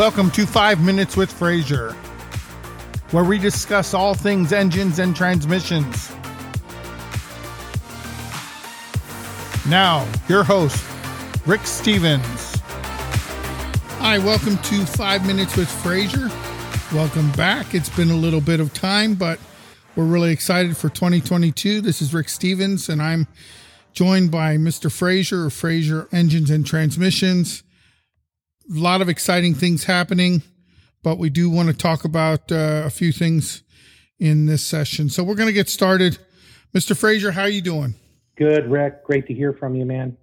Welcome to Five Minutes with Frazier, where we discuss all things engines and transmissions. Now, your host, Rick Stevens. Hi, welcome to Five Minutes with Frazier. Welcome back. It's been a little bit of time, but we're really excited for 2022. This is Rick Stevens, and I'm joined by Mr. Frazier of Frazier Engines and Transmissions. A lot of exciting things happening, but we do want to talk about uh, a few things in this session. So we're going to get started. Mr. Frazier, how are you doing? Good, Rick. Great to hear from you, man.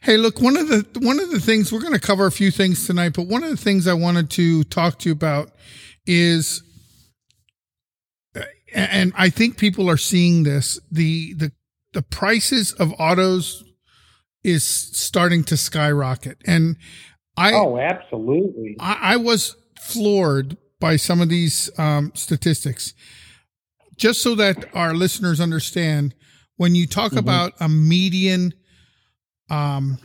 Hey, look, one of the one of the things we're going to cover a few things tonight, but one of the things I wanted to talk to you about is and I think people are seeing this the the the prices of autos is starting to skyrocket and I oh absolutely I, I was floored by some of these um, statistics just so that our listeners understand when you talk mm-hmm. about a median um,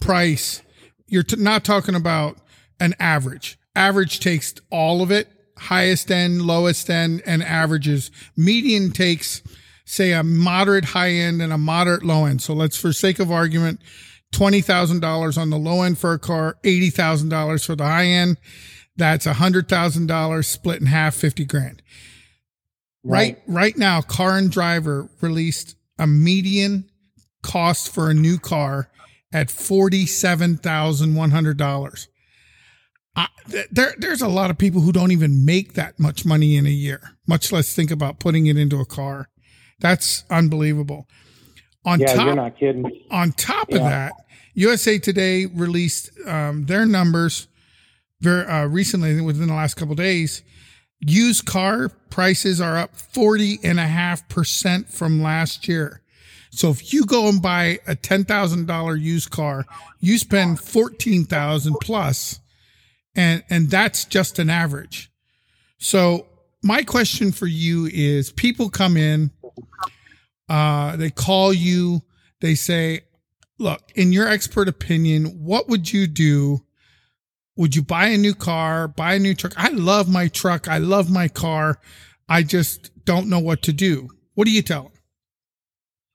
price you're t- not talking about an average average takes all of it highest end, lowest end, and averages. Median takes, say, a moderate high end and a moderate low end. So let's, for sake of argument, $20,000 on the low end for a car, $80,000 for the high end. That's $100,000 split in half, 50 grand. Right. right. Right now, Car and Driver released a median cost for a new car at $47,100. I, there, there's a lot of people who don't even make that much money in a year, much less think about putting it into a car. That's unbelievable. On yeah, top, you're not kidding. On top yeah. of that, USA Today released um, their numbers very uh, recently, within the last couple days. Used car prices are up 40 and a half percent from last year. So if you go and buy a $10,000 used car, you spend 14,000 plus and and that's just an average. So my question for you is: people come in, uh, they call you, they say, "Look, in your expert opinion, what would you do? Would you buy a new car? Buy a new truck? I love my truck. I love my car. I just don't know what to do. What do you tell them?"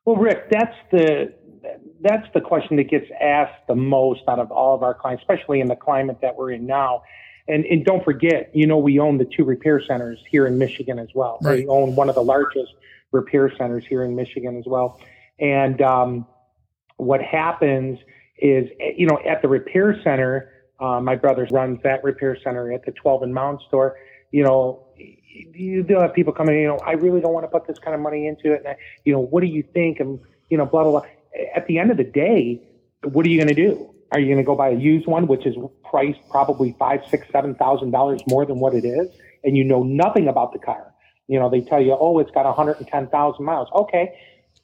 Well, Rick, that's the that's the question that gets asked the most out of all of our clients, especially in the climate that we're in now. And, and don't forget, you know, we own the two repair centers here in Michigan as well. Right. We own one of the largest repair centers here in Michigan as well. And um, what happens is, you know, at the repair center, uh, my brother runs that repair center at the 12 and Mound store. You know, you do have people coming. You know, I really don't want to put this kind of money into it. And I, you know, what do you think? And you know, blah blah blah at the end of the day, what are you going to do? Are you going to go buy a used one, which is priced probably five, six, seven thousand dollars more than what it is, and you know nothing about the car? You know, they tell you, oh, it's got 110,000 miles. Okay,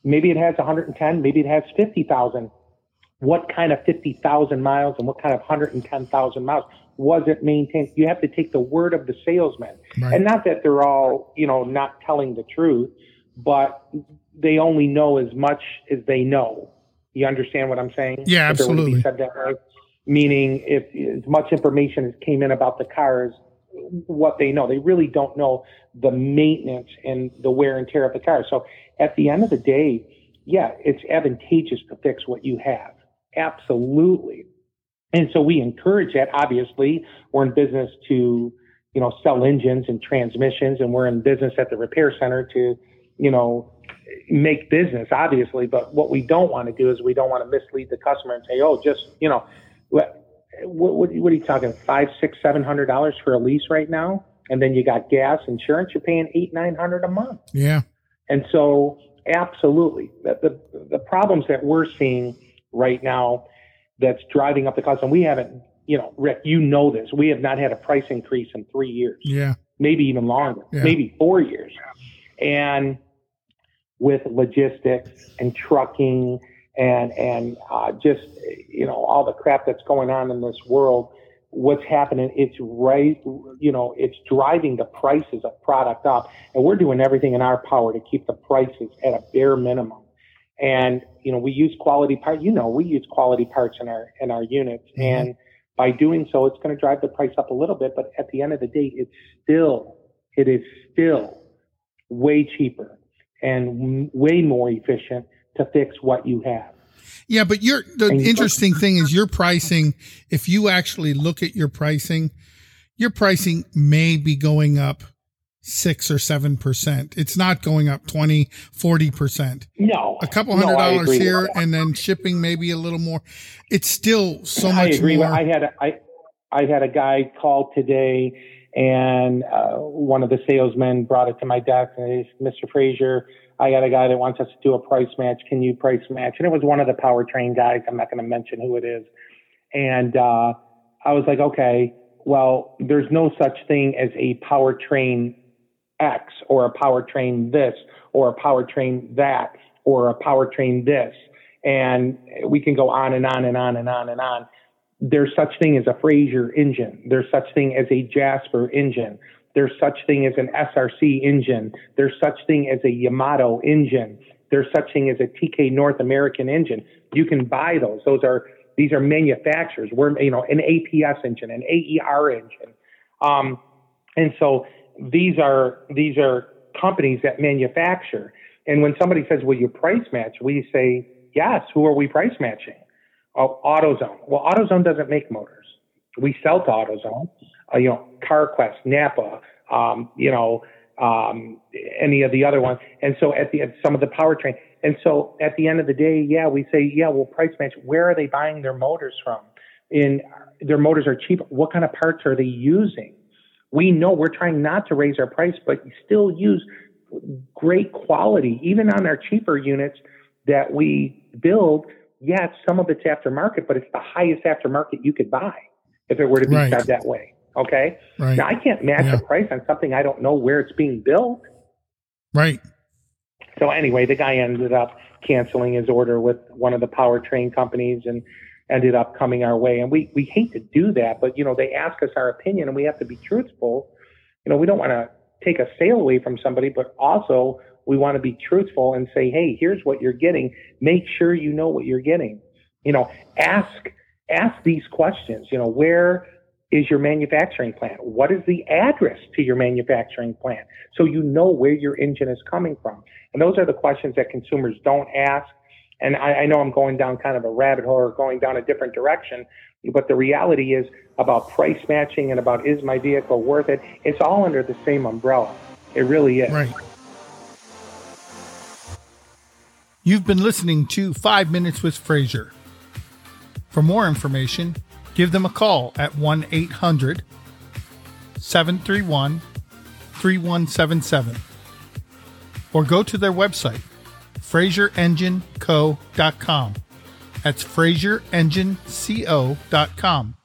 maybe it has 110, maybe it has 50,000. What kind of 50,000 miles and what kind of 110,000 miles was it maintained? You have to take the word of the salesman, right. and not that they're all, you know, not telling the truth, but they only know as much as they know. You understand what I'm saying? Yeah, absolutely. Said that right. Meaning, if as much information as came in about the cars, what they know, they really don't know the maintenance and the wear and tear of the car. So at the end of the day, yeah, it's advantageous to fix what you have. Absolutely. And so we encourage that. Obviously, we're in business to, you know, sell engines and transmissions, and we're in business at the repair center to, you know, make business, obviously, but what we don't want to do is we don't want to mislead the customer and say, oh, just, you know, what, what, what are you talking, five, six, seven hundred dollars for a lease right now? And then you got gas, insurance, you're paying eight, nine hundred a month. Yeah. And so, absolutely, the, the, the problems that we're seeing right now that's driving up the cost, and we haven't, you know, Rick, you know this, we have not had a price increase in three years. Yeah. Maybe even longer, yeah. maybe four years. And with logistics and trucking and and uh, just you know all the crap that's going on in this world what's happening it's right you know it's driving the prices of product up. And we're doing everything in our power to keep the prices at a bare minimum. And you know we use quality parts you know we use quality parts in our in our units. Mm-hmm. and By doing so, it's going to drive the price up a little bit, but at the end of the day, it's still, it is still way cheaper and way more efficient to fix what you have. Yeah, but your the And interesting thing is your pricing. If you actually look at your pricing, your pricing may be going up six or seven percent. It's not going up 20, 40 percent. No, A couple hundred I dollars here and then shipping maybe a little more. It's still so I much agree. more. I had a, I, I had a guy call today, and uh, one of the salesmen brought it to my desk, and he said, "Mr. Frazier, I got a guy that wants us to do a price match. Can you price match?" And it was one of the powertrain guys. I'm not going to mention who it is. And uh, I was like, "Okay, well, there's no such thing as a powertrain X or a powertrain this or a powertrain that or a powertrain this. And we can go on and on and on and on and on. There's such thing as a Frazier engine. There's such thing as a Jasper engine. There's such thing as an SRC engine. There's such thing as a Yamato engine. There's such thing as a TK North American engine. You can buy those. Those are these are manufacturers. We're you know an APS engine, an AER engine. Um, and so these are these are companies that manufacture. And when somebody says, "Will you price match?" we say, "Yes." Who are we price matching? Oh, AutoZone. Well, AutoZone doesn't make motors. We sell to AutoZone. Uh, you know, CarQuest, Napa. Um, you know, um, any of the other ones. And so at the some of the powertrain. And so at the end of the day, yeah, we say, yeah, we'll price match. Where are they buying their motors from? In their motors are cheap. What kind of parts are they using? we know we're trying not to raise our price, but still use great quality, even on our cheaper units that we build. Yes, some of it's aftermarket, but it's the highest aftermarket you could buy if it were to be Right. said that way. Okay. right. Now I can't match Yeah. a price on something I don't know where it's being built. right. So anyway, the guy ended up canceling his order with one of the powertrain companies and ended up coming our way. And we, we hate to do that, but you know, they ask us our opinion and we have to be truthful. You know, we don't want to take a sale away from somebody, but also we want to be truthful and say, Hey, here's what you're getting. Make sure you know what you're getting. You know, ask, ask these questions, you know, where is your manufacturing plant? What is the address to your manufacturing plant? So you know where your engine is coming from. And those are the questions that consumers don't ask. And I, I know I'm going down kind of a rabbit hole or going down a different direction, but the reality is about price matching and about is my vehicle worth it? It's all under the same umbrella. It really is. Right. You've been listening to Five Minutes with Frazier. For more information, give them a call at 1 800 731 3177 or go to their website, FrazierEngineCo.com. That's FrazierEngineCo.com.